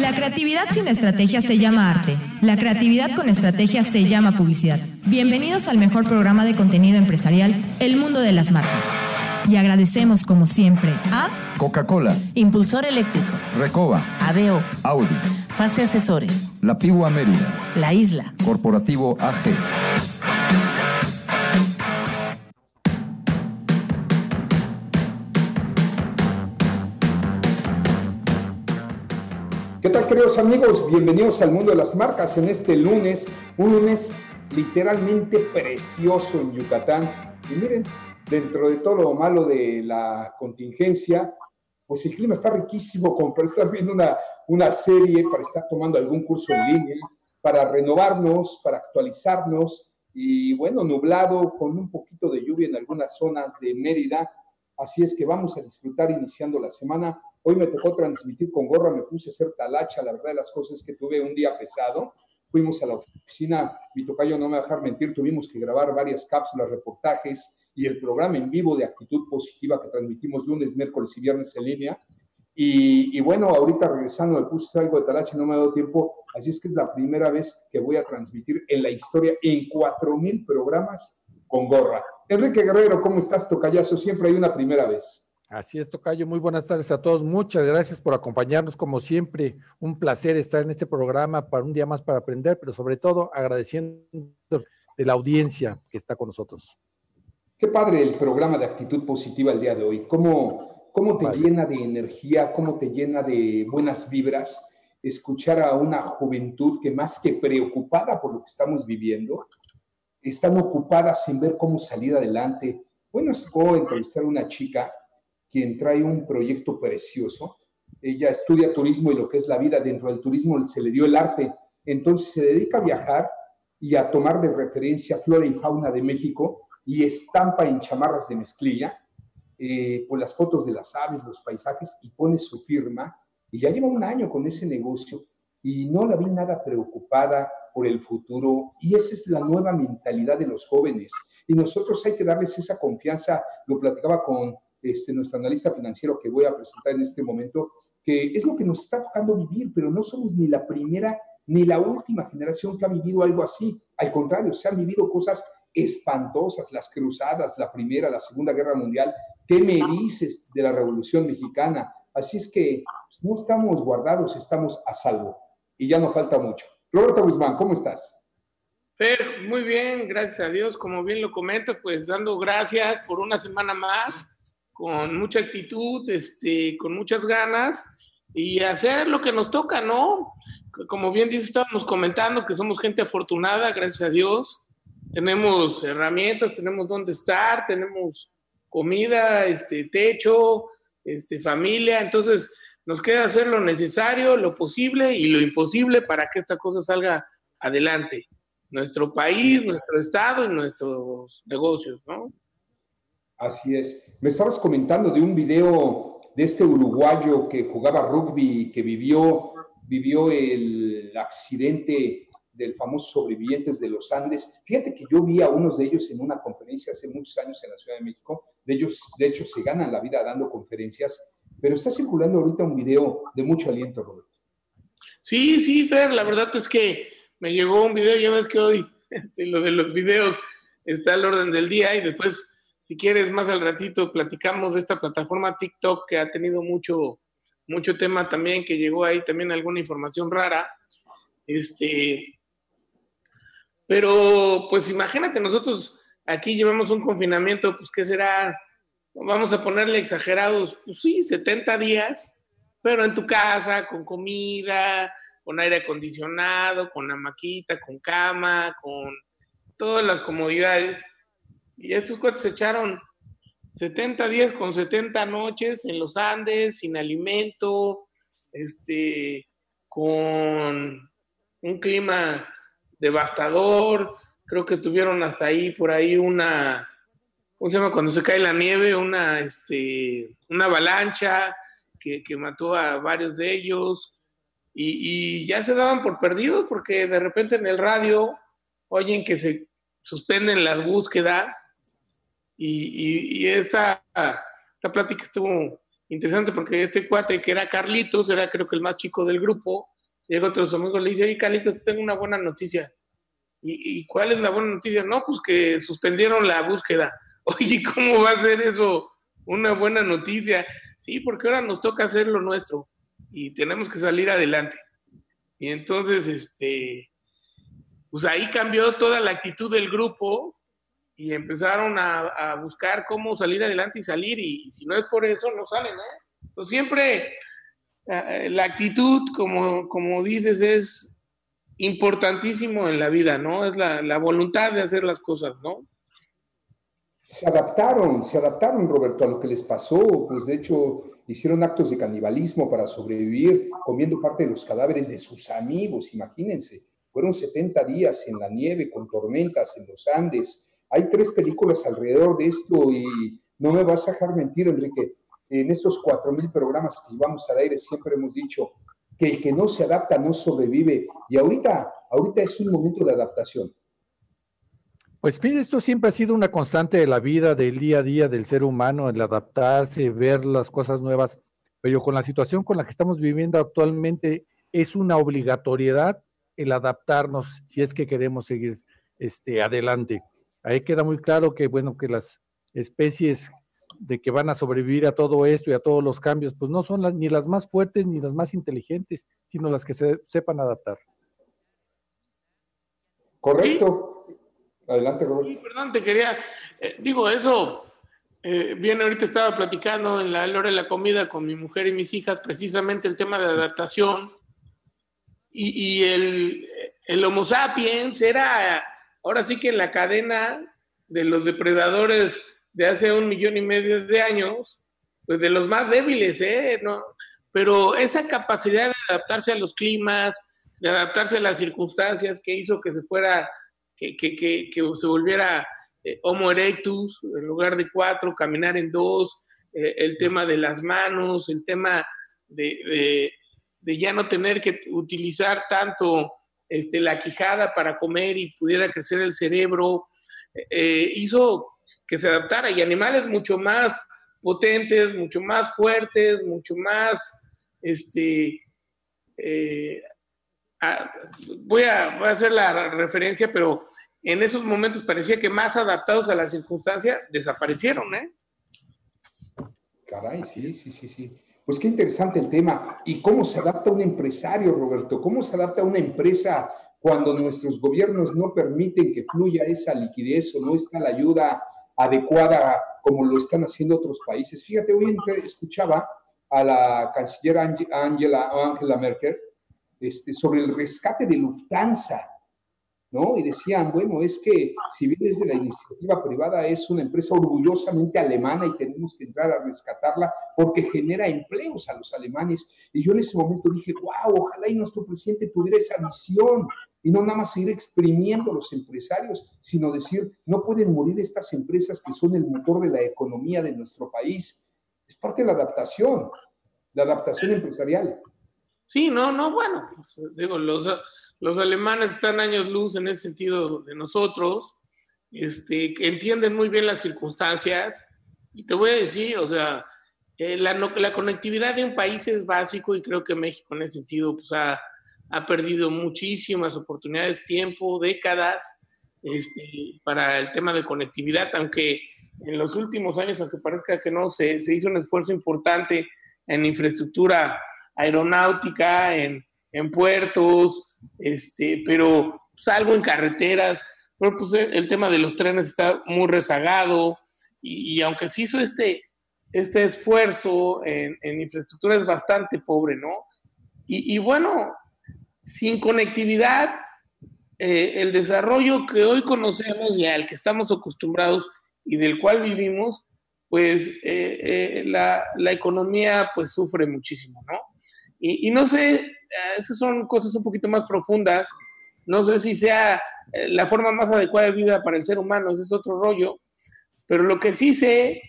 La creatividad sin estrategia se llama arte. La creatividad con estrategia se llama publicidad. Bienvenidos al mejor programa de contenido empresarial, El Mundo de las Marcas. Y agradecemos como siempre a Coca-Cola, Impulsor Eléctrico, Recoba, ADO, Audi, Fase Asesores, La Pigua Mérida, La Isla, Corporativo AG. ¿Qué tal queridos amigos? Bienvenidos al mundo de las marcas en este lunes, un lunes literalmente precioso en Yucatán. Y miren, dentro de todo lo malo de la contingencia, pues el clima está riquísimo como para estar viendo una, una serie, para estar tomando algún curso en línea, para renovarnos, para actualizarnos y bueno, nublado con un poquito de lluvia en algunas zonas de Mérida. Así es que vamos a disfrutar iniciando la semana Hoy me tocó transmitir con gorra, me puse a hacer talacha, la verdad de las cosas es que tuve un día pesado. Fuimos a la oficina, mi tocayo no me va a dejar mentir, tuvimos que grabar varias cápsulas, reportajes y el programa en vivo de actitud positiva que transmitimos lunes, miércoles y viernes en línea. Y, y, bueno, ahorita regresando me puse algo de talacha no me ha dado tiempo, así es que es la primera vez que voy a transmitir en la historia en 4.000 programas con gorra. Enrique Guerrero, ¿cómo estás, tocayazo? Siempre hay una primera vez. Así es, Tocayo. Muy buenas tardes a todos. Muchas gracias por acompañarnos. Como siempre, un placer estar en este programa para un día más para aprender, pero sobre todo agradeciendo de la audiencia que está con nosotros. Qué padre el programa de actitud positiva el día de hoy. ¿Cómo, cómo te llena de energía, cómo te llena de buenas vibras escuchar a una juventud que más que preocupada por lo que estamos viviendo, están ocupadas en ver cómo salir adelante. Nos tocó entrevistar a una chica quien trae un proyecto precioso. Ella estudia turismo y lo que es la vida dentro del turismo se le dio el arte. Entonces se dedica a viajar y a tomar de referencia flora y fauna de México y estampa en chamarras de mezclilla eh, las fotos de las aves, los paisajes y pone su firma. Y ya lleva un año con ese negocio y no la vi nada preocupada por el futuro. Y esa es la nueva mentalidad de los jóvenes. Y nosotros hay que darles esa confianza. Lo platicaba con este, nuestro analista financiero que voy a presentar en este momento, que es lo que nos está tocando vivir, pero no somos ni la primera ni la última generación que ha vivido algo así. Al contrario, se han vivido cosas espantosas, las cruzadas, la primera, la segunda guerra mundial. ¿Qué me de la Revolución Mexicana? Así es que pues, no estamos guardados, estamos a salvo. Y ya no falta mucho. Roberto Guzmán, ¿cómo estás? Fer, muy bien, gracias a Dios. Como bien lo comentas, pues dando gracias por una semana más con mucha actitud, este, con muchas ganas y hacer lo que nos toca, ¿no? Como bien dice, estábamos comentando que somos gente afortunada, gracias a Dios. Tenemos herramientas, tenemos dónde estar, tenemos comida, este, techo, este, familia. Entonces, nos queda hacer lo necesario, lo posible y lo imposible para que esta cosa salga adelante. Nuestro país, nuestro estado y nuestros negocios, ¿no? Así es. Me estabas comentando de un video de este uruguayo que jugaba rugby que vivió, vivió el accidente del famoso sobrevivientes de los Andes. Fíjate que yo vi a unos de ellos en una conferencia hace muchos años en la Ciudad de México. De ellos, de hecho, se ganan la vida dando conferencias, pero está circulando ahorita un video de mucho aliento, Roberto. Sí, sí, Fer, la verdad es que me llegó un video, ya ves que hoy este, lo de los videos está al orden del día y después si quieres, más al ratito platicamos de esta plataforma TikTok que ha tenido mucho, mucho tema también, que llegó ahí también alguna información rara. Este, pero pues imagínate, nosotros aquí llevamos un confinamiento, pues ¿qué será? Vamos a ponerle exagerados, pues sí, 70 días, pero en tu casa, con comida, con aire acondicionado, con maquita, con cama, con todas las comodidades. Y estos cuates se echaron 70 días con 70 noches en los Andes, sin alimento, este, con un clima devastador. Creo que tuvieron hasta ahí, por ahí, una, ¿cómo se llama? Cuando se cae la nieve, una, este, una avalancha que, que mató a varios de ellos. Y, y, ya se daban por perdidos porque de repente en el radio oyen que se suspenden las búsquedas y, y, y esta plática estuvo interesante porque este cuate que era Carlitos, era creo que el más chico del grupo, llega otro amigos le dice, oye Carlitos, tengo una buena noticia. ¿Y, cuál es la buena noticia? No, pues que suspendieron la búsqueda. Oye, ¿cómo va a ser eso una buena noticia? Sí, porque ahora nos toca hacer lo nuestro y tenemos que salir adelante. Y entonces, este, pues ahí cambió toda la actitud del grupo y empezaron a, buscar cómo salir adelante y salir, y, si no es por eso, no salen, ¿eh? Entonces siempre eh, la actitud, como, como dices, es importantísimo en la vida, ¿no? Es la, la voluntad de hacer las cosas, ¿no? Se adaptaron, se adaptaron, Roberto, a lo que les pasó. Pues de hecho, hicieron actos de canibalismo para sobrevivir, comiendo parte de los cadáveres de sus amigos, imagínense. Fueron 70 días en la nieve, con tormentas en los Andes, hay tres películas alrededor de esto y no me vas a dejar mentir, Enrique. En estos cuatro mil programas que llevamos al aire siempre hemos dicho que el que no se adapta no sobrevive. Y ahorita, ahorita es un momento de adaptación. Pues esto siempre ha sido una constante de la vida, del día a día del ser humano, el adaptarse, ver las cosas nuevas. Pero con la situación con la que estamos viviendo actualmente, es una obligatoriedad el adaptarnos si es que queremos seguir este, adelante. Ahí queda muy claro que, bueno, que las especies de que van a sobrevivir a todo esto y a todos los cambios, pues no son ni las más fuertes ni las más inteligentes, sino las que se sepan adaptar. Correcto. Adelante, Roberto. perdón, te quería, eh, digo, eso, eh, bien, ahorita estaba platicando en la hora de la comida con mi mujer y mis hijas, precisamente el tema de adaptación. Y, y el, el Homo sapiens era ahora sí que en la cadena de los depredadores de hace un millón y medio de años, pues de los más débiles, ¿eh? ¿No? Pero esa capacidad de adaptarse a los climas, de adaptarse a las circunstancias que hizo que se fuera, que, que, que, que se volviera eh, Homo erectus, en lugar de cuatro, caminar en dos, eh, el tema de las manos, el tema de, de, de ya no tener que utilizar tanto este, la quijada para comer y pudiera crecer el cerebro, eh, hizo que se adaptara y animales mucho más potentes, mucho más fuertes, mucho más, este, eh, voy, a, voy, a, hacer la referencia, pero en esos momentos parecía que más adaptados a la circunstancia desaparecieron, ¿eh? Caray, sí, sí, sí, sí. Pues qué interesante el tema. ¿Y cómo se adapta un empresario, Roberto? ¿Cómo se adapta una empresa cuando nuestros gobiernos no permiten que fluya esa liquidez o no está la ayuda adecuada como lo están haciendo otros países? Fíjate, hoy escuchaba a la canciller Angela, Angela Merkel este, sobre el rescate de Lufthansa. ¿No? Y decían, bueno, es que si bien desde la iniciativa privada es una empresa orgullosamente alemana y tenemos que entrar a rescatarla porque genera empleos a los alemanes. Y yo en ese momento dije, wow, ojalá y nuestro presidente tuviera esa visión y no nada más seguir exprimiendo a los empresarios, sino decir, no pueden morir estas empresas que son el motor de la economía de nuestro país. Es parte de la adaptación, la adaptación empresarial. Sí, no, no, bueno, pues, digo, los los alemanes están años luz en ese sentido de nosotros, este, que entienden muy bien las circunstancias. Y te voy a decir, o sea, eh, la, la, conectividad de un país es básico y creo que México en ese sentido pues, ha, ha perdido muchísimas oportunidades, tiempo, décadas este, para el tema de conectividad, aunque en los últimos años, aunque parezca que no, se, se hizo un esfuerzo importante en infraestructura aeronáutica, en, en puertos, este, pero pues, algo en carreteras, pero pues el tema de los trenes está muy rezagado y, aunque se hizo este, este esfuerzo en, infraestructura es bastante pobre, ¿no? Y, bueno, sin conectividad, eh, el desarrollo que hoy conocemos y al que estamos acostumbrados y del cual vivimos, pues eh, eh, la, la, economía pues sufre muchísimo, ¿no? Y, no sé esas son cosas un poquito más profundas. No sé si sea eh, la forma más adecuada de vida para el ser humano, ese es otro rollo. Pero lo que sí sé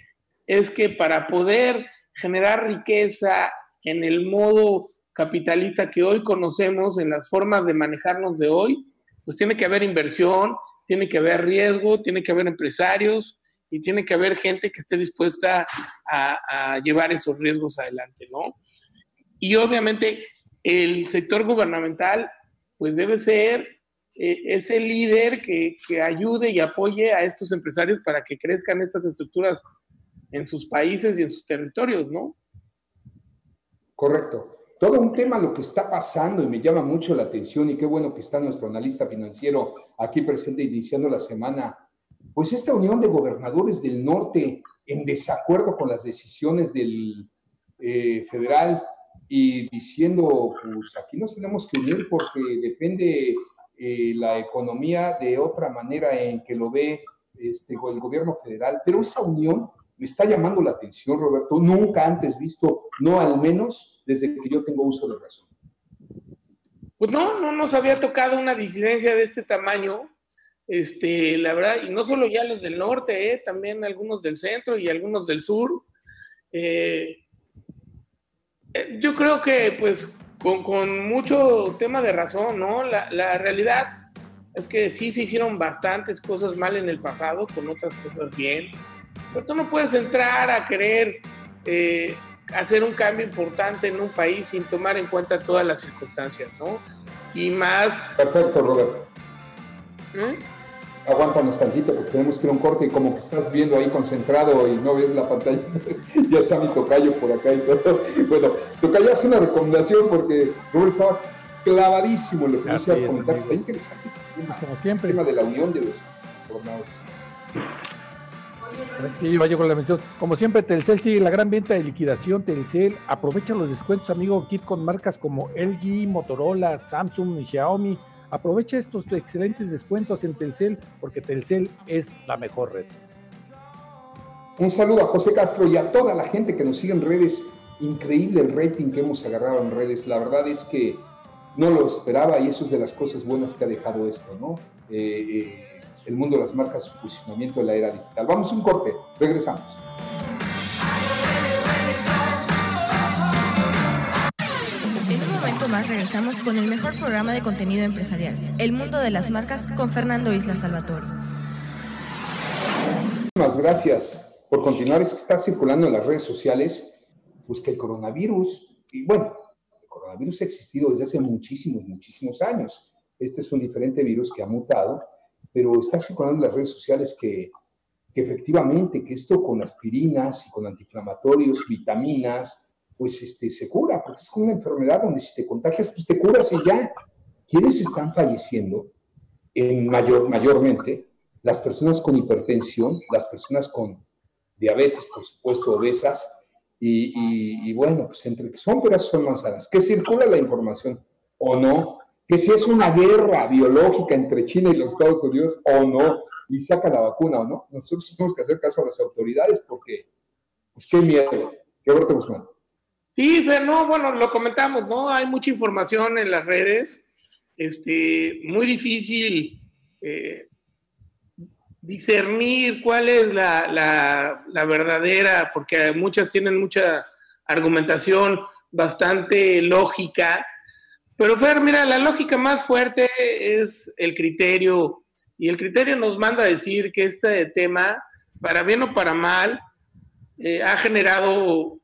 es que para poder generar riqueza en el modo capitalista que hoy conocemos, en las formas de manejarnos de hoy, pues tiene que haber inversión, tiene que haber riesgo, tiene que haber empresarios y tiene que haber gente que esté dispuesta a, llevar esos riesgos adelante, ¿no? Y obviamente el sector gubernamental, pues debe ser eh, ese líder que, que ayude y apoye a estos empresarios para que crezcan estas estructuras en sus países y en sus territorios, ¿no? Correcto. Todo un tema lo que está pasando y me llama mucho la atención y qué bueno que está nuestro analista financiero aquí presente iniciando la semana, pues esta unión de gobernadores del norte en desacuerdo con las decisiones del eh, federal y diciendo, pues aquí nos tenemos que unir porque depende eh, la economía de otra manera en que lo ve este, el gobierno federal, pero esa unión me está llamando la atención, Roberto, nunca antes visto, no al menos desde que yo tengo uso de razón. Pues no, no nos había tocado una disidencia de este tamaño, este, la verdad, y no solo ya los del norte, eh, también algunos del centro y algunos del sur. Eh, yo creo que pues con, mucho tema de razón, ¿no? La, la, realidad es que sí se hicieron bastantes cosas mal en el pasado, con otras cosas bien. Pero tú no puedes entrar a querer eh, hacer un cambio importante en un país sin tomar en cuenta todas las circunstancias, ¿no? Y más... Perfecto, Roberto. ¿Eh? Aguántanos tantito porque tenemos que ir a un corte y como que estás viendo ahí concentrado y no ves la pantalla, ya está mi tocayo por acá y todo. Bueno, tocayo hace una recomendación porque Roberto estaba clavadísimo en lo que decía comentar, está interesante. Como siempre. El tema de la unión de los jornados. Sí, con la mención. Como siempre, Telcel sigue la gran venta de liquidación. Telcel aprovecha los descuentos, amigo Kit, con marcas como LG, Motorola, Samsung y Xiaomi. Aprovecha estos excelentes descuentos en Telcel porque Telcel es la mejor red. Un saludo a José Castro y a toda la gente que nos sigue en redes. Increíble el rating que hemos agarrado en redes. La verdad es que no lo esperaba y eso es de las cosas buenas que ha dejado esto, ¿no? Eh, eh, el mundo de las marcas, su posicionamiento en la era digital. Vamos a un corte, regresamos. Más regresamos con el mejor programa de contenido empresarial, El Mundo de las Marcas, con Fernando Isla Salvatore. Muchas gracias por continuar. Es que está circulando en las redes sociales, pues que el coronavirus, y bueno, el coronavirus ha existido desde hace muchísimos, muchísimos años. Este es un diferente virus que ha mutado pero está circulando en las redes sociales que, que efectivamente que esto con aspirinas y con antiinflamatorios, vitaminas, pues este, se cura, porque es como una enfermedad donde si te contagias, pues te curas y ya. ¿Quiénes están falleciendo? En mayor, mayormente las personas con hipertensión, las personas con diabetes, por supuesto, obesas, y, bueno, pues entre que son peras son manzanas, que circula la información o no, que si es una guerra biológica entre China y los Estados Unidos o no, y saca la vacuna o no. Nosotros tenemos que hacer caso a las autoridades porque, pues qué miedo. ¿Qué Guzmán? Sí, Fer, no, bueno, lo comentamos, ¿no? Hay mucha información en las redes, este, muy difícil eh, discernir cuál es la, la, la verdadera, porque muchas tienen mucha argumentación bastante lógica, pero Fer, mira, la lógica más fuerte es el criterio y el criterio nos manda a decir que este tema, para bien o para mal, eh, ha generado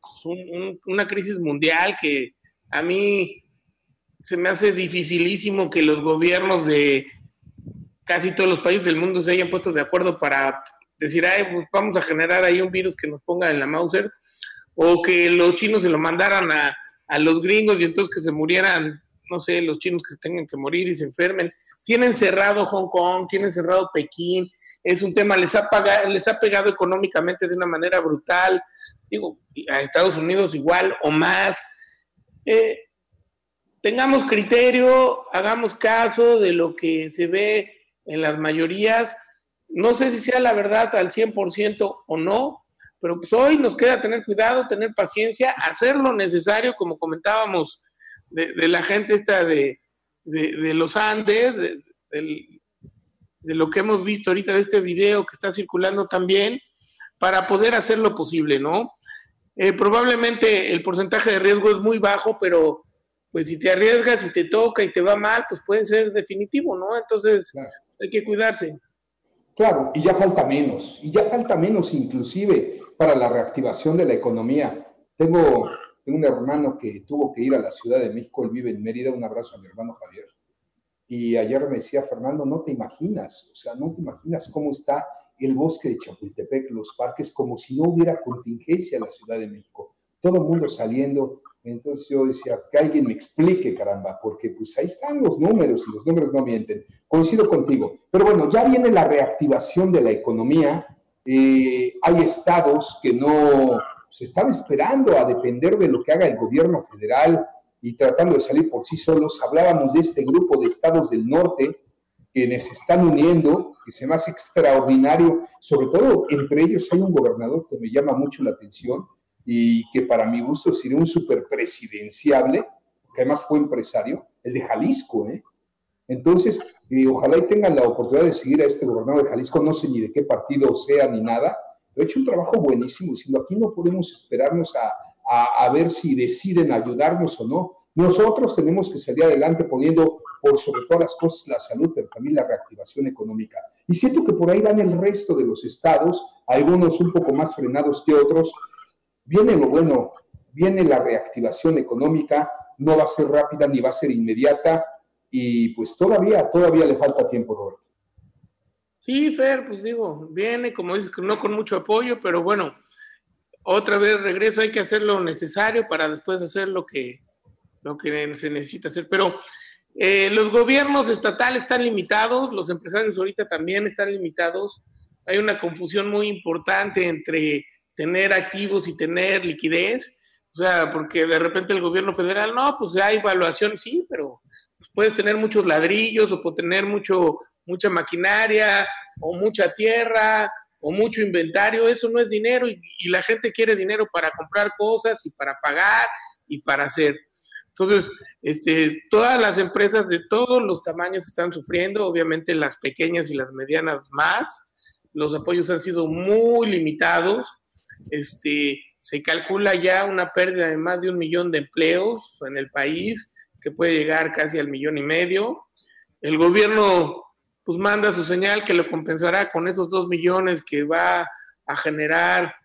una crisis mundial que a mí se me hace dificilísimo que los gobiernos de casi todos los países del mundo se hayan puesto de acuerdo para decir, Ay, pues vamos a generar ahí un virus que nos ponga en la Mauser, o que los chinos se lo mandaran a, a los gringos y entonces que se murieran no sé, los chinos que se tengan que morir y se enfermen. Tienen cerrado Hong Kong, tienen cerrado Pekín, es un tema, les ha, pagado, les ha pegado económicamente de una manera brutal, digo, a Estados Unidos igual o más. Eh, tengamos criterio, hagamos caso de lo que se ve en las mayorías. No sé si sea la verdad al 100% o no, pero pues hoy nos queda tener cuidado, tener paciencia, hacer lo necesario, como comentábamos de, la gente esta de, los Andes, de, lo que hemos visto ahorita de este video que está circulando también, para poder hacer lo posible, ¿no? Eh, probablemente el porcentaje de riesgo es muy bajo, pero pues si te arriesgas y te toca y te va mal, pues puede ser definitivo, ¿no? Entonces hay que cuidarse. Claro, y ya falta menos, y ya falta menos inclusive para la reactivación de la economía. Tengo, un hermano que tuvo que ir a la Ciudad de México, él vive en Mérida, un abrazo a mi hermano Javier. Y ayer me decía, Fernando, no te imaginas, o sea, no te imaginas cómo está el bosque de Chapultepec, los parques, como si no hubiera contingencia en la Ciudad de México. Todo el mundo saliendo. Entonces yo decía, que alguien me explique, caramba, porque pues ahí están los números y los números no mienten. Coincido contigo. Pero bueno, ya viene la reactivación de la economía. Eh, hay estados que no se están esperando a depender de lo que haga el gobierno federal y tratando de salir por sí solos. Hablábamos de este grupo de estados del norte quienes se están uniendo, que se me hace extraordinario, sobre todo entre ellos hay un gobernador que me llama mucho la atención y que para mi gusto sería un superpresidenciable, que además fue empresario, el de Jalisco, ¿eh? Entonces, ojalá y tengan la oportunidad de seguir a este gobernador de Jalisco, no sé ni de qué partido sea ni nada, he hecho un trabajo buenísimo diciendo aquí no podemos esperarnos a, a, ver si deciden ayudarnos o no. Nosotros tenemos que salir adelante poniendo por sobre todas las cosas la salud, pero también la reactivación económica. Y siento que por ahí van el resto de los estados, algunos un poco más frenados que otros. Viene lo bueno, viene la reactivación económica, no va a ser rápida ni va a ser inmediata, y pues todavía, todavía le falta tiempo, Roberto. Sí, Fer, pues digo, viene, como dices, no con mucho apoyo, pero bueno, otra vez regreso, hay que hacer lo necesario para después hacer lo que, lo que se necesita hacer. Pero eh, los gobiernos estatales están limitados, los empresarios ahorita también están limitados. Hay una confusión muy importante entre tener activos y tener liquidez. O sea, porque de repente el gobierno federal, no, pues hay evaluación, sí, pero puedes tener muchos ladrillos o puedes tener mucho mucha maquinaria o mucha tierra o mucho inventario, eso no es dinero y, la gente quiere dinero para comprar cosas y para pagar y para hacer. Entonces, este, todas las empresas de todos los tamaños están sufriendo, obviamente las pequeñas y las medianas más. Los apoyos han sido muy limitados. Este, se calcula ya una pérdida de más de un millón de empleos en el país, que puede llegar casi al millón y medio. El gobierno pues manda su señal que lo compensará con esos dos millones que va a generar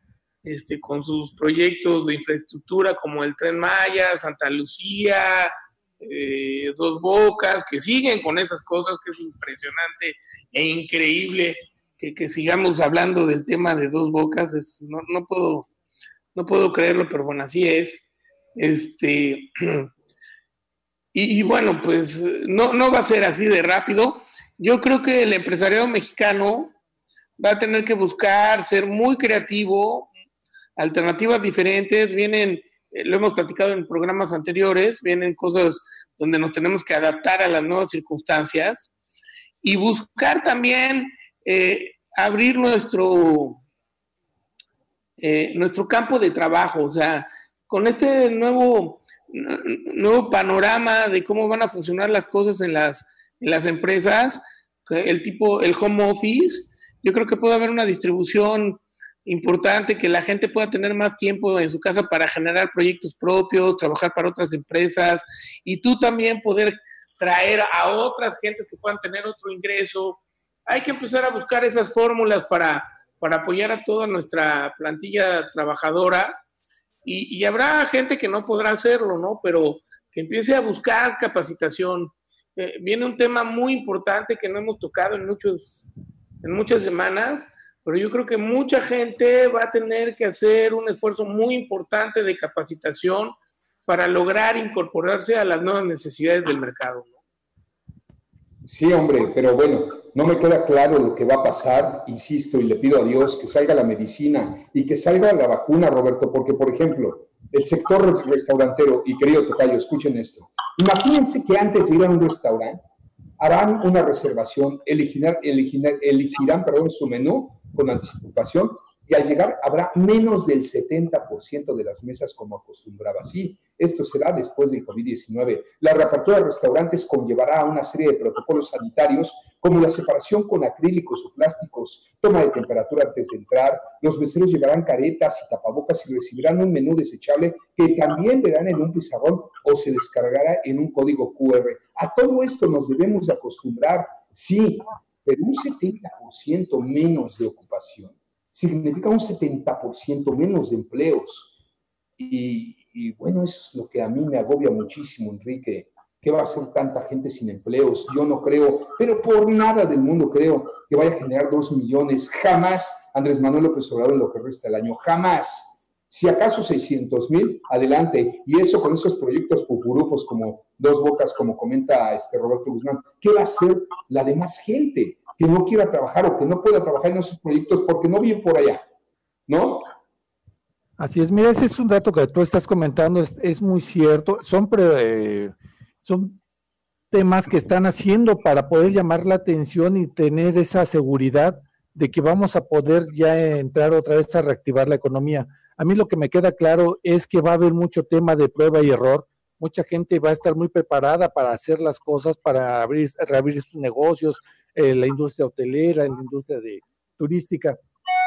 este, con sus proyectos de infraestructura como el Tren Maya, Santa Lucía, eh, Dos Bocas, que siguen con esas cosas, que es impresionante e increíble que, sigamos hablando del tema de Dos Bocas, es, no, puedo, no puedo creerlo, pero bueno, así es. Este, y, bueno, pues no, no va a ser así de rápido. Yo creo que el empresariado mexicano va a tener que buscar ser muy creativo, alternativas diferentes, vienen, eh, lo hemos platicado en programas anteriores, vienen cosas donde nos tenemos que adaptar a las nuevas circunstancias y buscar también eh, abrir nuestro, eh, nuestro campo de trabajo, o sea, con este nuevo, nuevo panorama de cómo van a funcionar las cosas en las en las empresas, el tipo, el home office, yo creo que puede haber una distribución importante, que la gente pueda tener más tiempo en su casa para generar proyectos propios, trabajar para otras empresas y tú también poder traer a otras gentes que puedan tener otro ingreso. Hay que empezar a buscar esas fórmulas para, para apoyar a toda nuestra plantilla trabajadora y, y habrá gente que no podrá hacerlo, ¿no? Pero que empiece a buscar capacitación, eh, viene un tema muy importante que no hemos tocado en, muchos, en muchas semanas, pero yo creo que mucha gente va a tener que hacer un esfuerzo muy importante de capacitación para lograr incorporarse a las nuevas necesidades del mercado. Sí, hombre, pero bueno, no me queda claro lo que va a pasar, insisto, y le pido a Dios que salga la medicina y que salga la vacuna, Roberto, porque, por ejemplo, el sector restaurantero, y querido Tocayo, escuchen esto. Imagínense que antes de ir a un restaurante, harán una reservación, elegirán, elegirán, elegirán perdón, su menú con anticipación y al llegar habrá menos del 70% de las mesas como acostumbraba. Sí, esto será después del COVID-19. La reapertura de restaurantes conllevará una serie de protocolos sanitarios como la separación con acrílicos o plásticos, toma de temperatura antes de entrar, los meseros llevarán caretas y tapabocas y recibirán un menú desechable que también verán en un pizarrón o se descargará en un código QR. A todo esto nos debemos de acostumbrar, sí, pero un 70% menos de ocupación significa un 70% menos de empleos. Y, bueno, eso es lo que a mí me agobia muchísimo, Enrique. ¿Qué va a hacer tanta gente sin empleos? Yo no creo, pero por nada del mundo creo que vaya a generar dos millones. Jamás Andrés Manuel López Obrador en lo que resta del año. Jamás. Si acaso 600 mil, adelante. Y eso con esos proyectos fufurufos como Dos Bocas, como comenta este Roberto Guzmán, ¿qué va a hacer la demás gente que no quiera trabajar o que no pueda trabajar en esos proyectos porque no viene por allá? ¿No? Así es, mira, ese es un dato que tú estás comentando, es, muy cierto. Son, eh, son temas que están haciendo para poder llamar la atención y tener esa seguridad de que vamos a poder ya entrar otra vez a reactivar la economía. A mí lo que me queda claro es que va a haber mucho tema de prueba y error. Mucha gente va a estar muy preparada para hacer las cosas, para abrir, reabrir sus negocios, eh, la industria hotelera, la industria de, turística.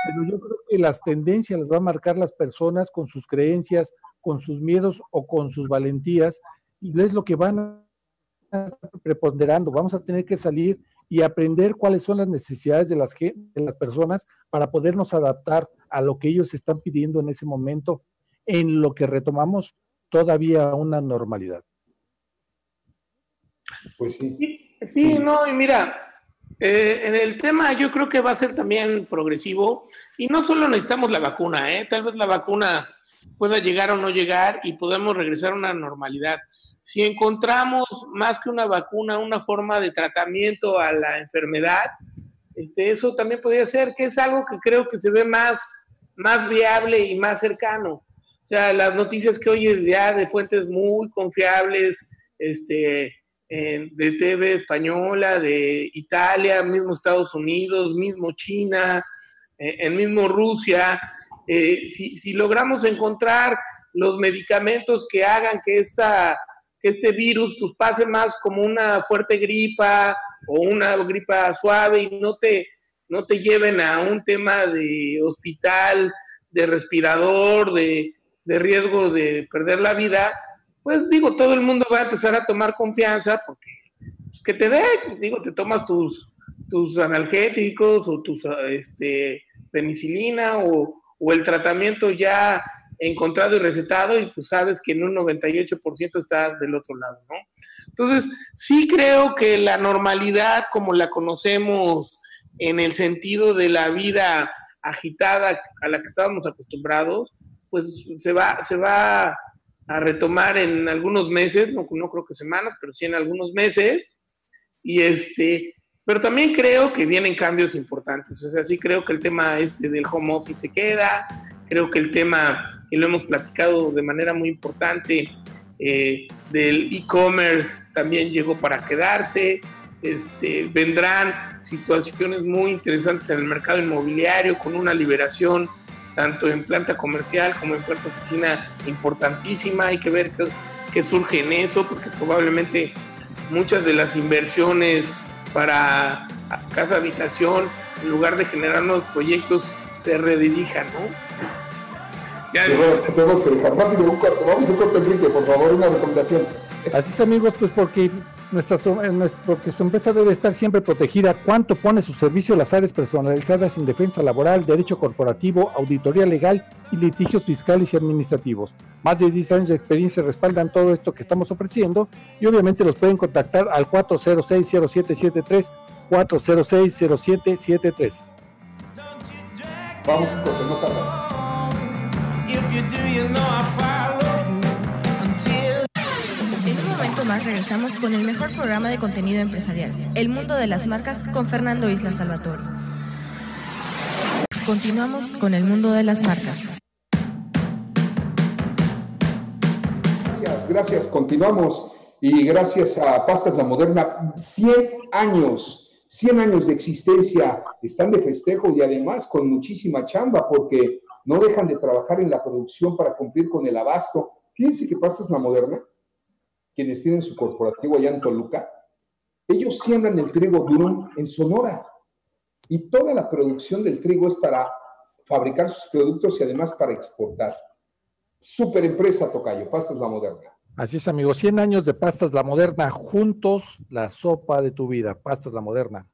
Pero yo creo que las tendencias las va a marcar las personas con sus creencias, con sus miedos o con sus valentías, y es lo que van a estar preponderando. Vamos a tener que salir y aprender cuáles son las necesidades de las, de las personas para podernos adaptar a lo que ellos están pidiendo en ese momento, en lo que retomamos todavía una normalidad. Pues sí. Sí, no, y mira, eh, en el tema yo creo que va a ser también progresivo y no solo necesitamos la vacuna, ¿eh? tal vez la vacuna pueda llegar o no llegar y podemos regresar a una normalidad si encontramos más que una vacuna, una forma de tratamiento a la enfermedad, este, eso también podría ser, que es algo que creo que se ve más, más viable y más cercano. O sea, las noticias que oyes ya de fuentes muy confiables, este, de TV española, de Italia, mismo Estados Unidos, mismo China, eh, el mismo Rusia, eh, si, si logramos encontrar los medicamentos que hagan que esta este virus pues pase más como una fuerte gripa o una gripa suave y no te, no te lleven a un tema de hospital, de respirador, de, riesgo de perder la vida, pues digo, todo el mundo va a empezar a tomar confianza porque pues, que te dé, digo, te tomas tus, tus analgéticos o tus este, penicilina o, o el tratamiento ya encontrado y recetado y pues sabes que en un 98% está del otro lado, ¿no? Entonces, sí creo que la normalidad como la conocemos en el sentido de la vida agitada a la que estábamos acostumbrados, pues se va, se va a retomar en algunos meses, no, no creo que semanas, pero sí en algunos meses. Y este, pero también creo que vienen cambios importantes. O sea, sí creo que el tema este del home office se queda, creo que el tema y lo hemos platicado de manera muy importante, eh, del e-commerce también llegó para quedarse. Este, vendrán situaciones muy interesantes en el mercado inmobiliario con una liberación tanto en planta comercial como en planta oficina importantísima. Hay que ver qué, qué surge en eso, porque probablemente muchas de las inversiones para casa habitación, en lugar de generar nuevos proyectos, se redirijan, ¿no? tenemos que dejar rápido un corto. Vamos a un Enrique, por favor, una recomendación. Así es, amigos, pues porque nuestra, porque su empresa debe estar siempre protegida. ¿Cuánto pone su servicio las áreas personalizadas en defensa laboral, derecho corporativo, auditoría legal y litigios fiscales y administrativos? Más de 10 años de experiencia respaldan todo esto que estamos ofreciendo y obviamente los pueden contactar al 406-0773, 406-0773. Vamos a corto, más regresamos con el mejor programa de contenido empresarial, El Mundo de las Marcas, con Fernando Isla Salvatore. Continuamos con el mundo de las marcas. Gracias, gracias. Continuamos. Y gracias a Pastas La Moderna, 100 años, 100 años de existencia, están de festejo y además con muchísima chamba porque no dejan de trabajar en la producción para cumplir con el abasto. Fíjense que Pastas La Moderna, quienes tienen su corporativo allá en Toluca, ellos siembran el trigo durum en Sonora y toda la producción del trigo es para fabricar sus productos y además para exportar. Super empresa, Tocayo, Pastas La Moderna. Así es, amigos. 100 años de Pastas La Moderna, juntos la sopa de tu vida, Pastas La Moderna.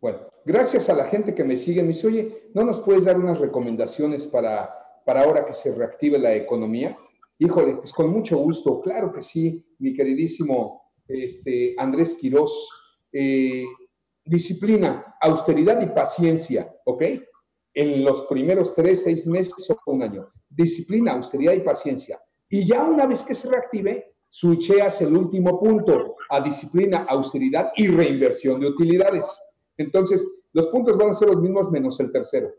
Bueno, gracias a la gente que me sigue, me dice, oye, ¿no nos puedes dar unas recomendaciones para, para ahora que se reactive la economía? Híjole, pues con mucho gusto, claro que sí, mi queridísimo este, Andrés Quirós. Eh, disciplina, austeridad y paciencia, ¿ok? En los primeros tres, seis meses o un año. Disciplina, austeridad y paciencia. Y ya una vez que se reactive, switcheas el último punto a disciplina, austeridad y reinversión de utilidades. Entonces, los puntos van a ser los mismos menos el tercero.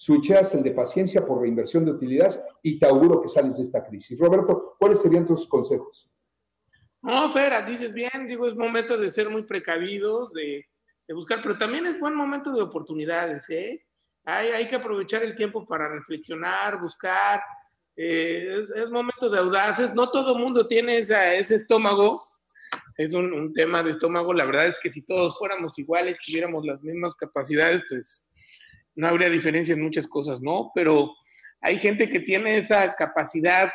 Switcheas el de paciencia por reinversión de utilidades y te auguro que sales de esta crisis. Roberto, ¿cuáles serían tus consejos? No, Fera, dices bien, digo, es momento de ser muy precavidos, de, buscar, pero también es buen momento de oportunidades, ¿eh? Hay, que aprovechar el tiempo para reflexionar, buscar, eh, es, momento de audaces, no todo mundo tiene ese estómago, es un, un, tema de estómago, la verdad es que si todos fuéramos iguales, tuviéramos las mismas capacidades, pues no habría diferencia en muchas cosas, ¿no? Pero hay gente que tiene esa capacidad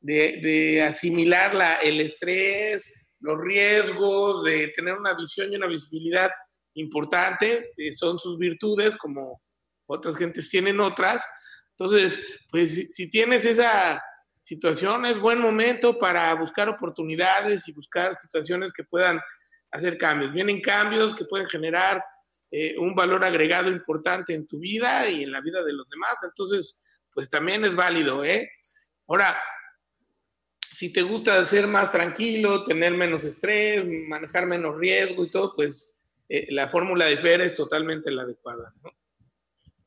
de, asimilar la, el estrés, los riesgos, de tener una visión y una visibilidad importante, eh, son sus virtudes, como otras gentes tienen otras. Entonces, pues si, tienes esa situación, es buen momento para buscar oportunidades y buscar situaciones que puedan hacer cambios. Vienen cambios que pueden generar eh, un valor agregado importante en tu vida y en la vida de los demás. Entonces, pues también es válido, ¿eh? Ahora, si te gusta ser más tranquilo, tener menos estrés, manejar menos riesgo y todo, pues eh, la fórmula de FER es totalmente la adecuada.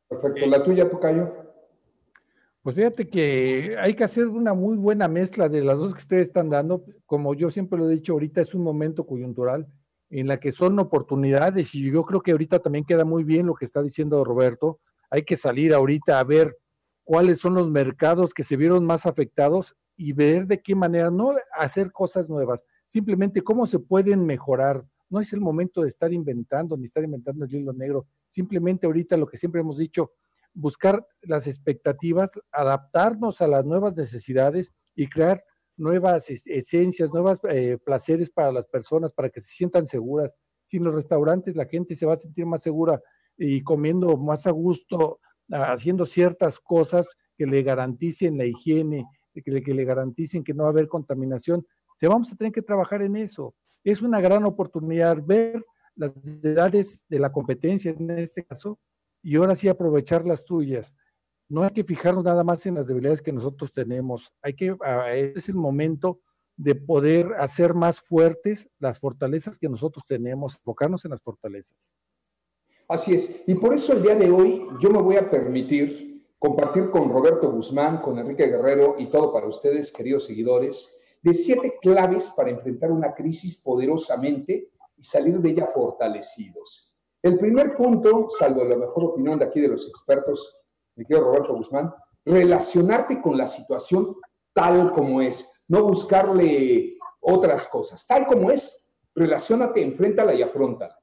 Perfecto. ¿La tuya, Pucayo? Pues fíjate que hay que hacer una muy buena mezcla de las dos que ustedes están dando. Como yo siempre lo he dicho, ahorita es un momento coyuntural en la que son oportunidades y yo creo que ahorita también queda muy bien lo que está diciendo Roberto. Hay que salir ahorita a ver cuáles son los mercados que se vieron más afectados y ver de qué manera, no hacer cosas nuevas, simplemente cómo se pueden mejorar. No es el momento de estar inventando ni estar inventando el hilo negro. Simplemente ahorita lo que siempre hemos dicho, buscar las expectativas, adaptarnos a las nuevas necesidades y crear nuevas esencias, nuevos eh, placeres para las personas, para que se sientan seguras. Si en los restaurantes la gente se va a sentir más segura y comiendo más a gusto, haciendo ciertas cosas que le garanticen la higiene, que le, que le garanticen que no va a haber contaminación. Se vamos a tener que trabajar en eso. Es una gran oportunidad ver las edades de la competencia en este caso y ahora sí aprovechar las tuyas. No hay que fijarnos nada más en las debilidades que nosotros tenemos. Hay que, ah, es el momento de poder hacer más fuertes las fortalezas que nosotros tenemos, enfocarnos en las fortalezas. Así es. Y por eso el día de hoy yo me voy a permitir compartir con Roberto Guzmán, con Enrique Guerrero y todo para ustedes, queridos seguidores, de siete claves para enfrentar una crisis poderosamente y salir de ella fortalecidos. El primer punto, salvo la mejor opinión de aquí de los expertos, mi querido Roberto Guzmán, relacionarte con la situación tal como es, no buscarle otras cosas, tal como es, relacionate, enfréntala y afrontala.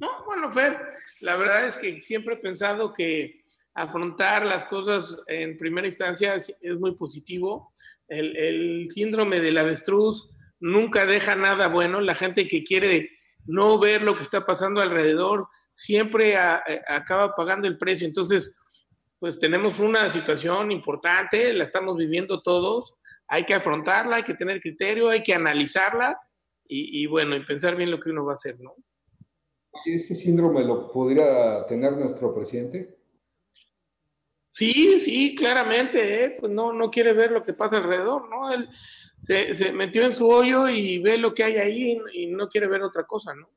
No, bueno, Fer, la verdad es que siempre he pensado que afrontar las cosas en primera instancia es, muy positivo. El, síndrome del avestruz nunca deja nada bueno. La gente que quiere no ver lo que está pasando alrededor siempre eh, acaba pagando el precio. Entonces, pues tenemos una situación importante, la estamos viviendo todos. Hay que afrontarla, hay que tener criterio, hay que analizarla y, y bueno, y pensar bien lo que uno va a hacer, ¿no? ¿Ese síndrome lo podría tener nuestro presidente? Sí, sí, claramente, ¿eh? pues no, no quiere ver lo que pasa alrededor, ¿no? Él se, metió en su hoyo y ve lo que hay ahí y no quiere ver otra cosa, ¿no?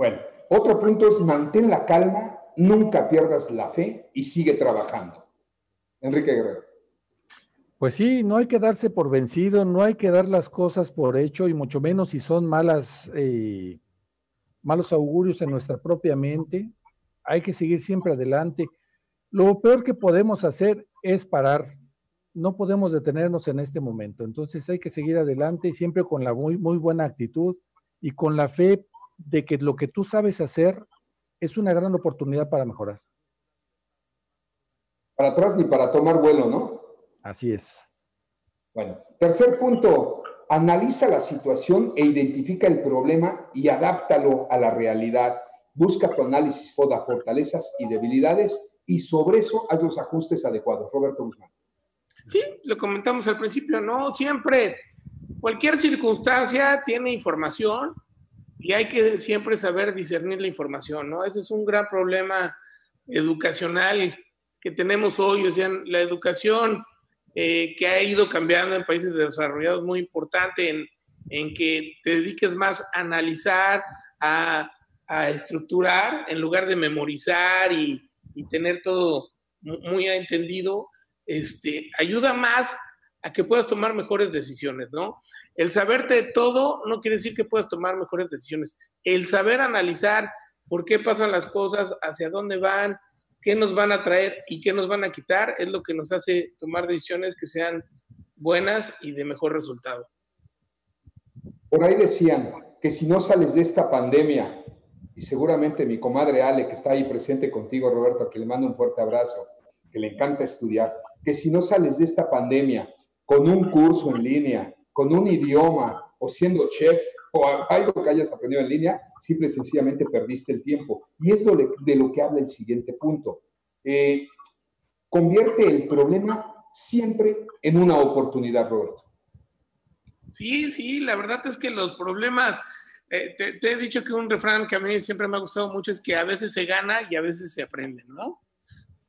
Bueno, otro punto es mantén la calma, nunca pierdas la fe y sigue trabajando. Enrique Guerrero. Pues sí, no hay que darse por vencido, no hay que dar las cosas por hecho y mucho menos si son malas, eh, malos augurios en nuestra propia mente. Hay que seguir siempre adelante lo peor que podemos hacer es parar. No podemos detenernos en este momento. Entonces hay que seguir adelante siempre con la muy, muy buena actitud y con la fe de que lo que tú sabes hacer es una gran oportunidad para mejorar. Para atrás ni para tomar vuelo, ¿no? Así es. Bueno, tercer punto, analiza la situación e identifica el problema y adáptalo a la realidad. Busca tu análisis FODA, fortalezas y debilidades y sobre eso haz los ajustes adecuados. Roberto Guzmán. Sí, lo comentamos al principio, ¿no? Siempre, cualquier circunstancia tiene información y hay que siempre saber discernir la información, ¿no? Ese es un gran problema educacional que tenemos hoy, o sea, la educación eh, que ha ido cambiando en países desarrollados muy importante en, en que te dediques más a analizar, a, a estructurar, en lugar de memorizar y, y tener todo muy entendido, este, ayuda más a que puedas tomar mejores decisiones, ¿no? El saberte todo no quiere decir que puedas tomar mejores decisiones. El saber analizar por qué pasan las cosas, hacia dónde van, qué nos van a traer y qué nos van a quitar, es lo que nos hace tomar decisiones que sean buenas y de mejor resultado. Por ahí decían que si no sales de esta pandemia, y seguramente mi comadre Ale, que está ahí presente contigo, Roberto, que le mando un fuerte abrazo, que le encanta estudiar, que si no sales de esta pandemia con un curso en línea, con un idioma o siendo chef o algo que hayas aprendido en línea, simple y sencillamente perdiste el tiempo. Y es de lo que habla el siguiente punto. Eh, convierte el problema siempre en una oportunidad, Roberto. Sí, sí, la verdad es que los problemas, eh, te, te, he dicho que un refrán que a mí siempre me ha gustado mucho es que a veces se gana y a veces se aprende, ¿no?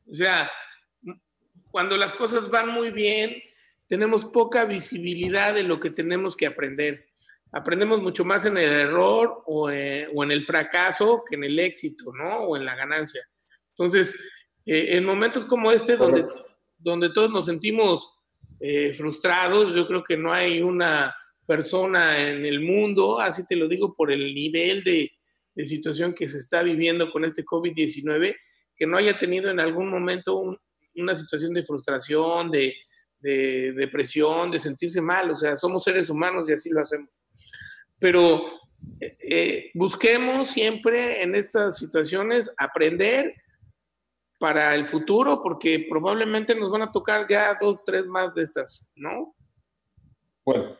O sea, cuando las cosas van muy bien, tenemos poca visibilidad de lo que tenemos que aprender aprendemos mucho más en el error o, eh, o, en el fracaso que en el éxito, ¿no? O en la ganancia. Entonces, eh, en momentos como este, donde, donde todos nos sentimos eh, frustrados, yo creo que no hay una persona en el mundo, así te lo digo, por el nivel de, de situación que se está viviendo con este COVID-19, que no haya tenido en algún momento un, una situación de frustración, de, de depresión, de sentirse mal. O sea, somos seres humanos y así lo hacemos pero eh, eh, busquemos siempre en estas situaciones aprender para el futuro, porque probablemente nos van a tocar ya dos, tres más de estas, ¿no? Bueno,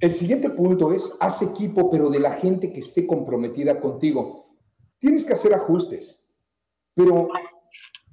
el siguiente punto es, haz equipo, pero de la gente que esté comprometida contigo. Tienes que hacer ajustes, pero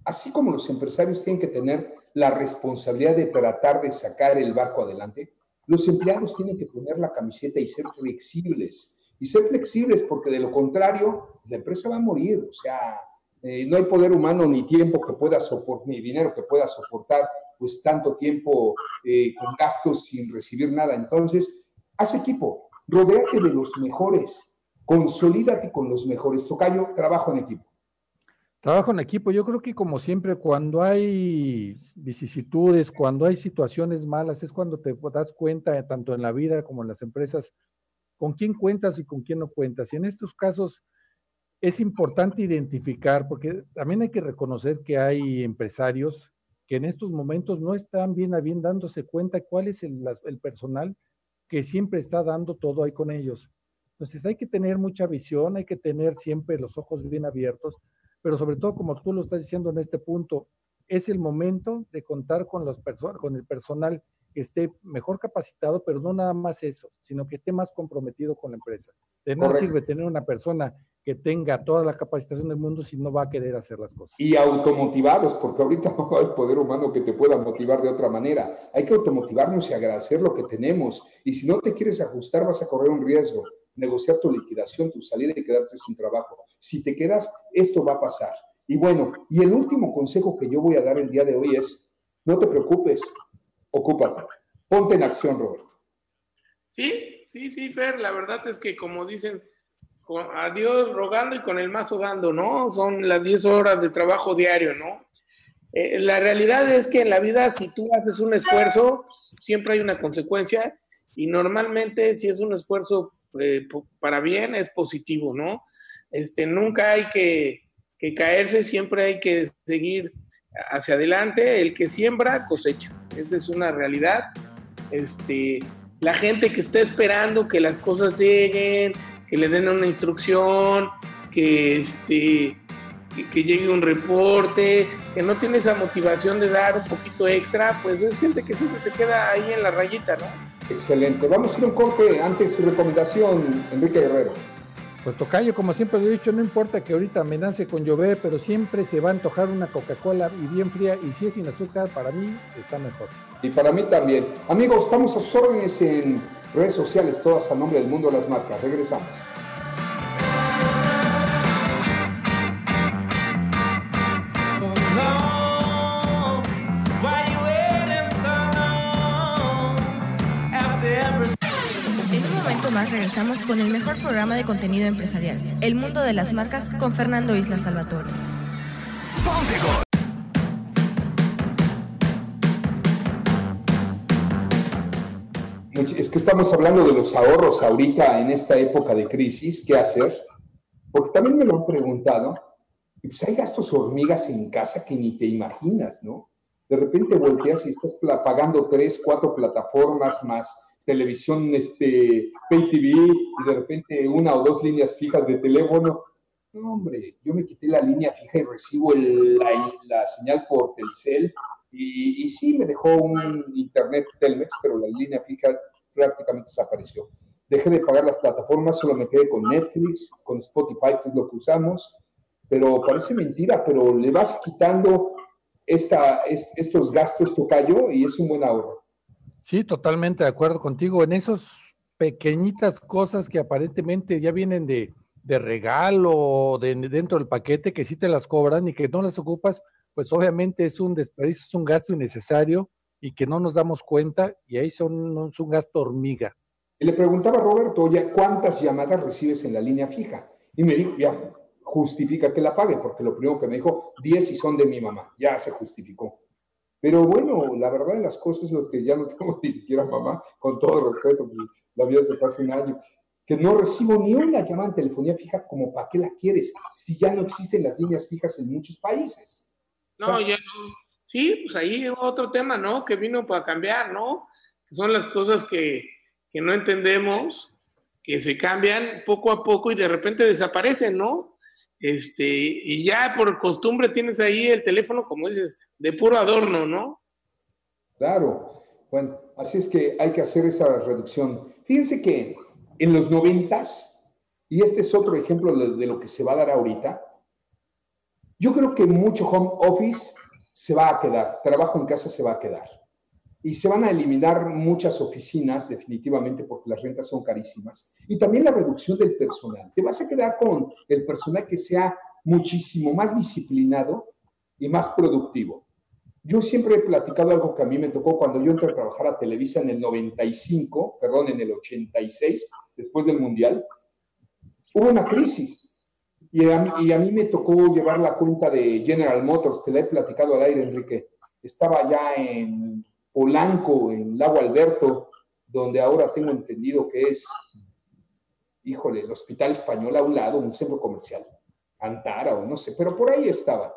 así como los empresarios tienen que tener la responsabilidad de tratar de sacar el barco adelante, los empleados tienen que poner la camiseta y ser flexibles. Y ser flexibles porque de lo contrario, la empresa va a morir. O sea, eh, no hay poder humano ni tiempo que pueda soportar, ni dinero que pueda soportar pues tanto tiempo eh, con gastos sin recibir nada. Entonces, haz equipo, rodéate de los mejores, consolídate con los mejores. Tocayo, trabajo en equipo. Trabajo en equipo, yo creo que como siempre, cuando hay vicisitudes, cuando hay situaciones malas, es cuando te das cuenta, tanto en la vida como en las empresas, con quién cuentas y con quién no cuentas. Y en estos casos es importante identificar, porque también hay que reconocer que hay empresarios que en estos momentos no están bien a bien dándose cuenta cuál es el, el personal que siempre está dando todo ahí con ellos. Entonces hay que tener mucha visión, hay que tener siempre los ojos bien abiertos pero sobre todo, como tú lo estás diciendo en este punto, es el momento de contar con, los con el personal que esté mejor capacitado, pero no nada más eso, sino que esté más comprometido con la empresa. De nada sirve tener una persona que tenga toda la capacitación del mundo si no va a querer hacer las cosas. Y automotivados, porque ahorita no hay poder humano que te pueda motivar de otra manera. Hay que automotivarnos y agradecer lo que tenemos. Y si no te quieres ajustar, vas a correr un riesgo negociar tu liquidación, tu salida y quedarte sin trabajo. Si te quedas, esto va a pasar. Y bueno, y el último consejo que yo voy a dar el día de hoy es, no te preocupes, ocúpate. Ponte en acción, Roberto. Sí, sí, sí, Fer, la verdad es que como dicen, a Dios rogando y con el mazo dando, ¿no? Son las 10 horas de trabajo diario, ¿no? Eh, la realidad es que en la vida, si tú haces un esfuerzo, pues, siempre hay una consecuencia y normalmente si es un esfuerzo eh, para bien es positivo, ¿no? Este, nunca hay que, que, caerse, siempre hay que seguir hacia adelante. El que siembra, cosecha. Esa es una realidad. Este, la gente que está esperando que las cosas lleguen, que le den una instrucción, que, este, que, que llegue un reporte, que no tiene esa motivación de dar un poquito extra, pues es gente que siempre se queda ahí en la rayita, ¿no? Excelente. Vamos a ir a un corte antes su recomendación, Enrique Guerrero. Pues Tocayo, como siempre lo he dicho, no importa que ahorita amenace con llover, pero siempre se va a antojar una Coca-Cola y bien fría, y si es sin azúcar, para mí está mejor. Y para mí también. Amigos, estamos a sus órdenes en redes sociales, todas a nombre del mundo de las marcas. Regresamos. Más regresamos con el mejor programa de contenido empresarial, El Mundo de las Marcas, con Fernando Isla Salvatore. Es que estamos hablando de los ahorros ahorita en esta época de crisis, ¿qué hacer? Porque también me lo han preguntado, y pues hay gastos hormigas en casa que ni te imaginas, ¿no? De repente volteas y estás pagando tres, cuatro plataformas más televisión, este, pay TV, y de repente una o dos líneas fijas de teléfono. No, hombre, yo me quité la línea fija y recibo la, señal por Telcel, y, y sí me dejó un internet Telmex, pero la línea fija prácticamente desapareció. Dejé de pagar las plataformas, solo me quedé con Netflix, con Spotify, que es lo que usamos, pero parece mentira, pero le vas quitando esta, es- estos gastos tocayo y es un buen ahorro. Sí, totalmente de acuerdo contigo. En esas pequeñitas cosas que aparentemente ya vienen de, de regalo de, dentro del paquete, que sí te las cobran y que no las ocupas, pues obviamente es un desperdicio, es un gasto innecesario y que no nos damos cuenta y ahí son, es un gasto hormiga. Le preguntaba a Roberto, oye, ¿cuántas llamadas recibes en la línea fija? Y me dijo, ya, justifica que la pague, porque lo primero que me dijo, 10 y son de mi mamá, ya se justificó. Pero bueno, la verdad de las cosas es que ya no tengo ni siquiera mamá, con todo respeto, pues, la fue hace un año, que no recibo ni una llamada en telefonía fija, como para qué la quieres, si ya no existen las líneas fijas en muchos países. No, ya no. Sí, pues ahí otro tema, ¿no? Que vino para cambiar, ¿no? Que son las cosas que, que no entendemos, que se cambian poco a poco y de repente desaparecen, ¿no? Este, y ya por costumbre tienes ahí el teléfono, como dices, de puro adorno, ¿no? Claro. Bueno, así es que hay que hacer esa reducción. Fíjense que en los noventas, y este es otro ejemplo de lo que se va a dar ahorita, yo creo que mucho home office se va a quedar, trabajo en casa se va a quedar. Y se van a eliminar muchas oficinas, definitivamente, porque las rentas son carísimas. Y también la reducción del personal. Te vas a quedar con el personal que sea muchísimo más disciplinado y más productivo. Yo siempre he platicado algo que a mí me tocó cuando yo entré a trabajar a Televisa en el 95, perdón, en el 86, después del Mundial. Hubo una crisis y a, mí, me tocó llevar la cuenta de General Motors, te la he platicado al aire, Enrique. Estaba ya en Polanco, en Lago Alberto, donde ahora tengo entendido que es, híjole, el Hospital Español a un lado, un centro comercial, Antara o no sé, pero por ahí estaba,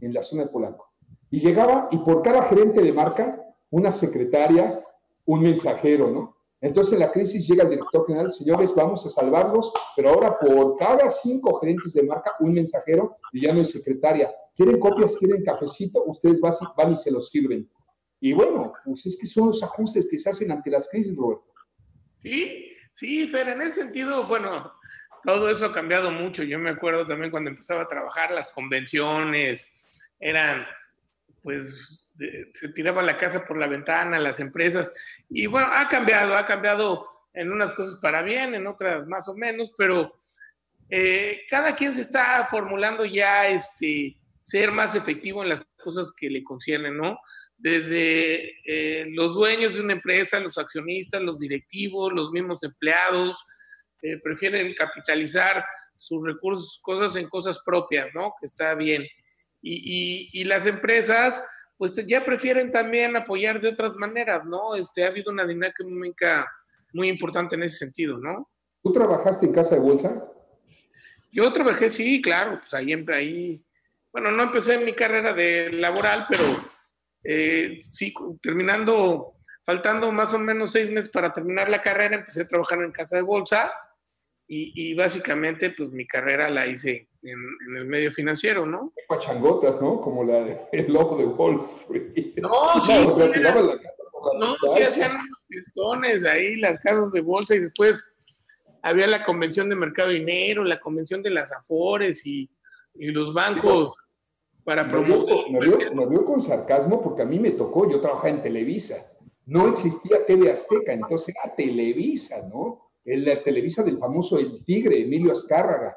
en la zona de Polanco. Y llegaba y por cada gerente de marca, una secretaria, un mensajero, ¿no? Entonces en la crisis llega el director general, señores, vamos a salvarlos, pero ahora por cada cinco gerentes de marca, un mensajero y ya no hay secretaria. ¿Quieren copias? ¿Quieren cafecito? Ustedes van van y se los sirven. Y bueno, pues es que son los ajustes que se hacen ante las crisis, Roberto. Sí, sí, Fer, en ese sentido, bueno, todo eso ha cambiado mucho. Yo me acuerdo también cuando empezaba a trabajar, las convenciones eran, pues, se tiraba la casa por la ventana, las empresas. Y bueno, ha cambiado, ha cambiado en unas cosas para bien, en otras más o menos, pero eh, cada quien se está formulando ya este, ser más efectivo en las cosas que le conciernen, ¿no? Desde eh, los dueños de una empresa, los accionistas, los directivos, los mismos empleados, eh, prefieren capitalizar sus recursos, cosas en cosas propias, ¿no? Que está bien. Y, y, y las empresas, pues ya prefieren también apoyar de otras maneras, ¿no? Este, ha habido una dinámica muy importante en ese sentido, ¿no? ¿Tú trabajaste en casa de bolsa? Yo trabajé, sí, claro, pues ahí, ahí, bueno, no empecé mi carrera de laboral, pero eh, sí, terminando, faltando más o menos seis meses para terminar la carrera, empecé a trabajar en casa de bolsa y, y básicamente, pues mi carrera la hice en, en, el medio financiero, ¿no? Pachangotas, ¿no? Como la de, el lobo de Wall Street. No, sí, no, sí, era, la No, sí hacían pistones ahí, las casas de bolsa y después había la convención de mercado de dinero, la convención de las afores y, y los bancos para promover. Me vio, con sarcasmo porque a mí me tocó, yo trabajaba en Televisa. No existía TV Azteca, entonces era Televisa, ¿no? La Televisa del famoso El Tigre, Emilio Azcárraga,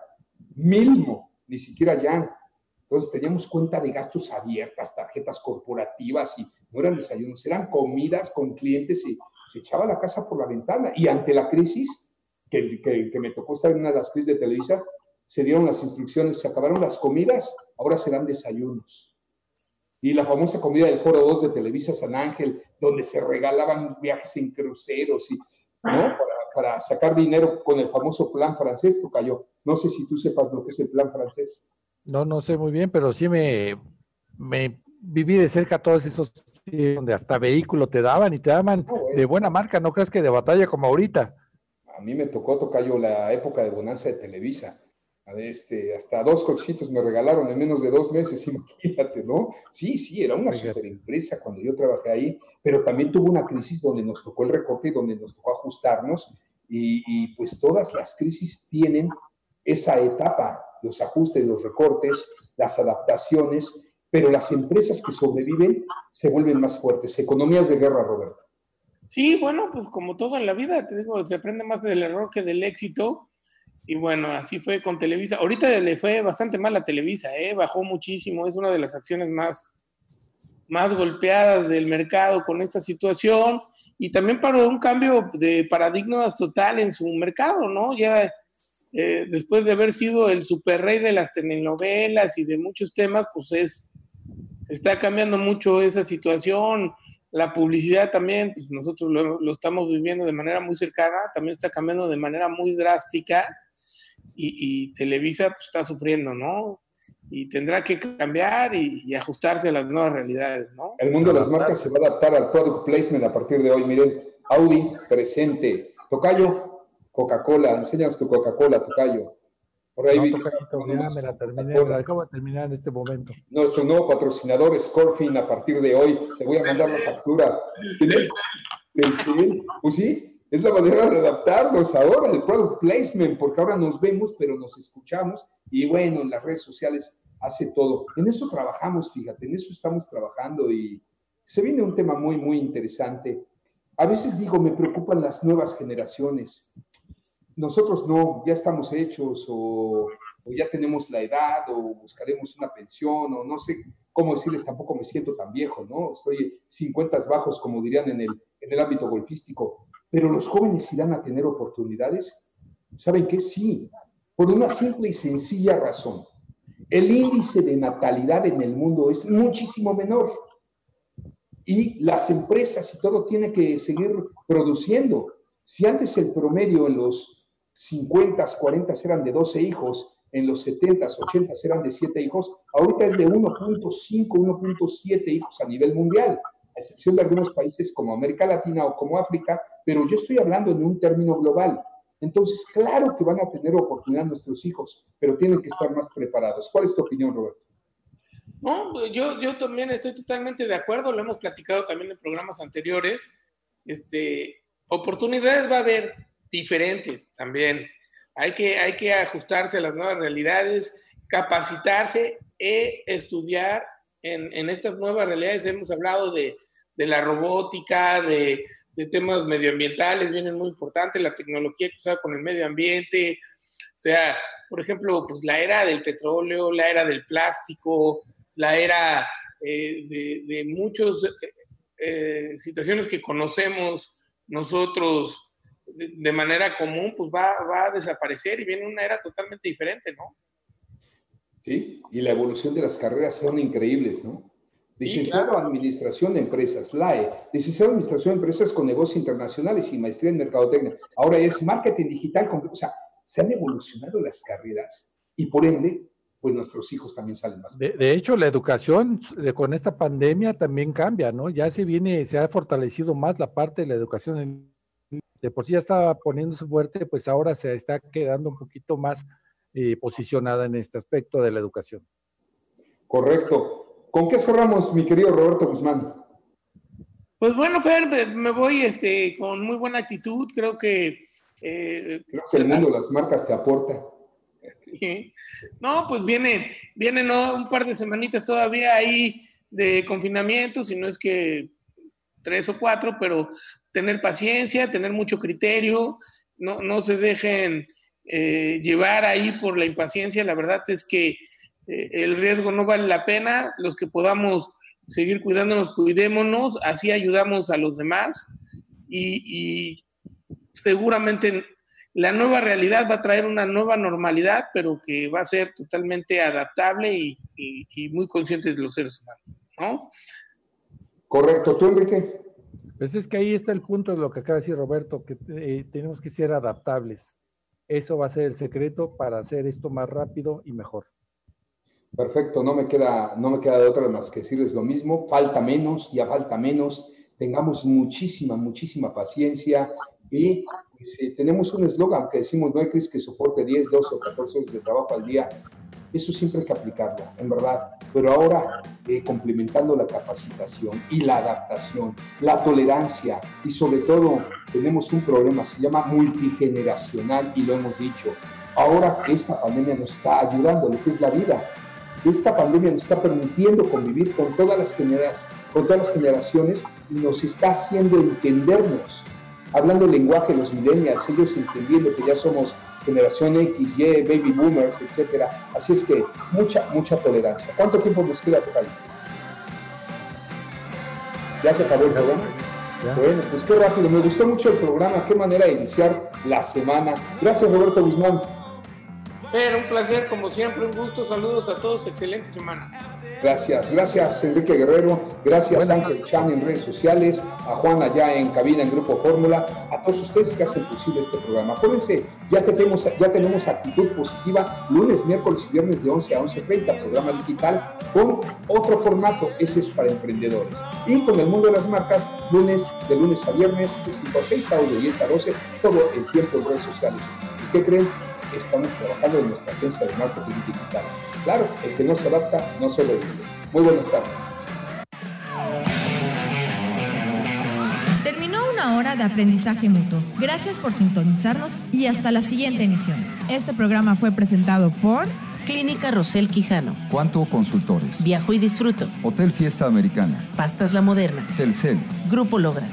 Milmo, ni siquiera Jan. Entonces teníamos cuenta de gastos abiertas, tarjetas corporativas y no eran desayunos, eran comidas con clientes y se echaba la casa por la ventana. Y ante la crisis, que, que, que me tocó estar en una de las crisis de Televisa, se dieron las instrucciones, se acabaron las comidas, ahora serán desayunos. Y la famosa comida del Foro 2 de Televisa San Ángel, donde se regalaban viajes en cruceros y, ¿no? para, sacar dinero con el famoso plan francés, cayó. No sé si tú sepas lo que es el plan francés. No, no sé muy bien, pero sí me, me viví de cerca todos esos donde hasta vehículo te daban y te daban ah, de buena marca, no crees que de batalla como ahorita. A mí me tocó, Tocayo, la época de bonanza de Televisa este, hasta dos cochitos me regalaron en menos de dos meses, imagínate, ¿no? Sí, sí, era una super empresa cuando yo trabajé ahí, pero también tuvo una crisis donde nos tocó el recorte y donde nos tocó ajustarnos, y, y pues todas las crisis tienen esa etapa, los ajustes, los recortes, las adaptaciones, pero las empresas que sobreviven se vuelven más fuertes. Economías de guerra, Roberto. Sí, bueno, pues como todo en la vida, te digo, se aprende más del error que del éxito y bueno, así fue con Televisa. Ahorita le fue bastante mal a Televisa, ¿eh? bajó muchísimo, es una de las acciones más, más golpeadas del mercado con esta situación y también para un cambio de paradigmas total en su mercado, ¿no? Ya eh, después de haber sido el super rey de las telenovelas y de muchos temas, pues es, está cambiando mucho esa situación. La publicidad también, pues nosotros lo estamos viviendo de manera muy cercana, también está cambiando de manera muy drástica y, Televisa pues, está sufriendo, ¿no? Y tendrá que cambiar y, ajustarse a las nuevas realidades, ¿no? El mundo de las marcas se va a adaptar al product placement a partir de hoy. Miren, Audi presente. Tocayo, Coca-Cola, enséñanos tu Coca-Cola, Tocayo. Por ahí no, me la terminé, la acabo de terminar en este momento. Nuestro nuevo patrocinador Scorfin a partir de hoy. Te voy a mandar la factura. ¿Tienes? Pues sí, es la manera de adaptarnos ahora, el product placement, porque ahora nos vemos, pero nos escuchamos y bueno, en las redes sociales hace todo. En eso trabajamos, fíjate, en eso estamos trabajando y se viene un tema muy, muy interesante. A veces digo, me preocupan las nuevas generaciones. Nosotros no, ya estamos hechos o, o ya tenemos la edad o buscaremos una pensión o no sé cómo decirles, tampoco me siento tan viejo, ¿no? Estoy 50 bajos, como dirían en el, en el ámbito golfístico pero los jóvenes irán a tener oportunidades. ¿Saben qué? Sí, por una simple y sencilla razón. El índice de natalidad en el mundo es muchísimo menor. Y las empresas y todo tiene que seguir produciendo. Si antes el promedio en los 50, 40 eran de 12 hijos, en los 70, 80 eran de 7 hijos, ahorita es de 1.5, 1.7 hijos a nivel mundial a excepción de algunos países como América Latina o como África, pero yo estoy hablando en un término global. Entonces, claro que van a tener oportunidad nuestros hijos, pero tienen que estar más preparados. ¿Cuál es tu opinión, Roberto? No, yo, yo también estoy totalmente de acuerdo, lo hemos platicado también en programas anteriores. Este, oportunidades va a haber diferentes también. Hay que, hay que ajustarse a las nuevas realidades, capacitarse e estudiar en, en estas nuevas realidades. Hemos hablado de, de la robótica, de, temas medioambientales, vienen muy importantes, la tecnología que usa con el medio ambiente, o sea, por ejemplo, pues la era del petróleo, la era del plástico, la era eh, de, muchas eh, eh, situaciones que conocemos nosotros de, manera común, pues va, va, a desaparecer y viene una era totalmente diferente, ¿no? Sí, y la evolución de las carreras son increíbles, ¿no? Licenciado en Administración de Empresas, LAE, licenciado en Administración de Empresas con negocios internacionales y maestría en Mercadotecnia. Ahora es marketing digital, o sea, se han evolucionado las carreras y por ende, pues nuestros hijos también salen más. De, de hecho, la educación con esta pandemia también cambia, ¿no? Ya se viene, se ha fortalecido más la parte de la educación. De por sí ya estaba poniéndose fuerte, pues ahora se está quedando un poquito más eh, posicionada en este aspecto de la educación. Correcto. ¿Con qué cerramos, mi querido Roberto Guzmán? Pues bueno, Fer, me voy este, con muy buena actitud. Creo que. Eh, Creo que el mundo las marcas te aporta. Sí. No, pues viene, viene ¿no? un par de semanitas todavía ahí de confinamiento, si no es que tres o cuatro, pero tener paciencia, tener mucho criterio, no, no se dejen eh, llevar ahí por la impaciencia. La verdad es que eh, el riesgo no vale la pena. Los que podamos seguir cuidándonos, cuidémonos, así ayudamos a los demás y, seguramente la nueva realidad va a traer una nueva normalidad, pero que va a ser totalmente adaptable y, y muy consciente de los seres humanos, ¿no? Correcto, tú Enrique. Pues es que ahí está el punto de lo que acaba de decir Roberto, que eh, tenemos que ser adaptables. Eso va a ser el secreto para hacer esto más rápido y mejor. Perfecto, no me queda, no me queda de otra más que decirles lo mismo. Falta menos, ya falta menos. Tengamos muchísima, muchísima paciencia y pues, eh, tenemos un eslogan que decimos, no hay crisis que soporte 10, 12 o 14 horas de trabajo al día. Eso siempre hay que aplicarlo, en verdad. Pero ahora, eh, complementando la capacitación y la adaptación, la tolerancia y sobre todo tenemos un problema, se llama multigeneracional y lo hemos dicho. Ahora esta pandemia nos está ayudando, lo que es la vida. Esta pandemia nos está permitiendo convivir con todas las, con todas las generaciones y nos está haciendo entendernos. Hablando el lenguaje de los millennials, ellos entendiendo que ya somos generación X, Y, baby boomers, etcétera. Así es que mucha, mucha tolerancia. ¿Cuánto tiempo nos queda, Tocayo? Ya se acabó el programa. Bueno, pues qué rápido. Me gustó mucho el programa. Qué manera de iniciar la semana. Gracias, Roberto Guzmán. Pero un placer, como siempre, un gusto. Saludos a todos. Excelente semana. Gracias, gracias Enrique Guerrero, gracias Ángel Chan en redes sociales, a Juan allá en cabina en Grupo Fórmula, a todos ustedes que hacen posible este programa. Acuérdense, ya tenemos, ya tenemos actitud positiva lunes, miércoles y viernes de 11 a 11.30, programa digital con otro formato, ese es para emprendedores. Y con el mundo de las marcas, lunes, de lunes a viernes, de 5 a 6, sábado de 10 a 12, todo el tiempo en redes sociales. ¿Y qué creen? Estamos trabajando en nuestra agencia de marketing digital. Claro, el que no se adapta no sobrevive. Muy buenas tardes. Terminó una hora de aprendizaje mutuo. Gracias por sintonizarnos y hasta la siguiente emisión. Este programa fue presentado por Clínica Rosel Quijano. Cuanto Consultores. Viajo y disfruto. Hotel Fiesta Americana. Pastas La Moderna. Telcel. Grupo Logra.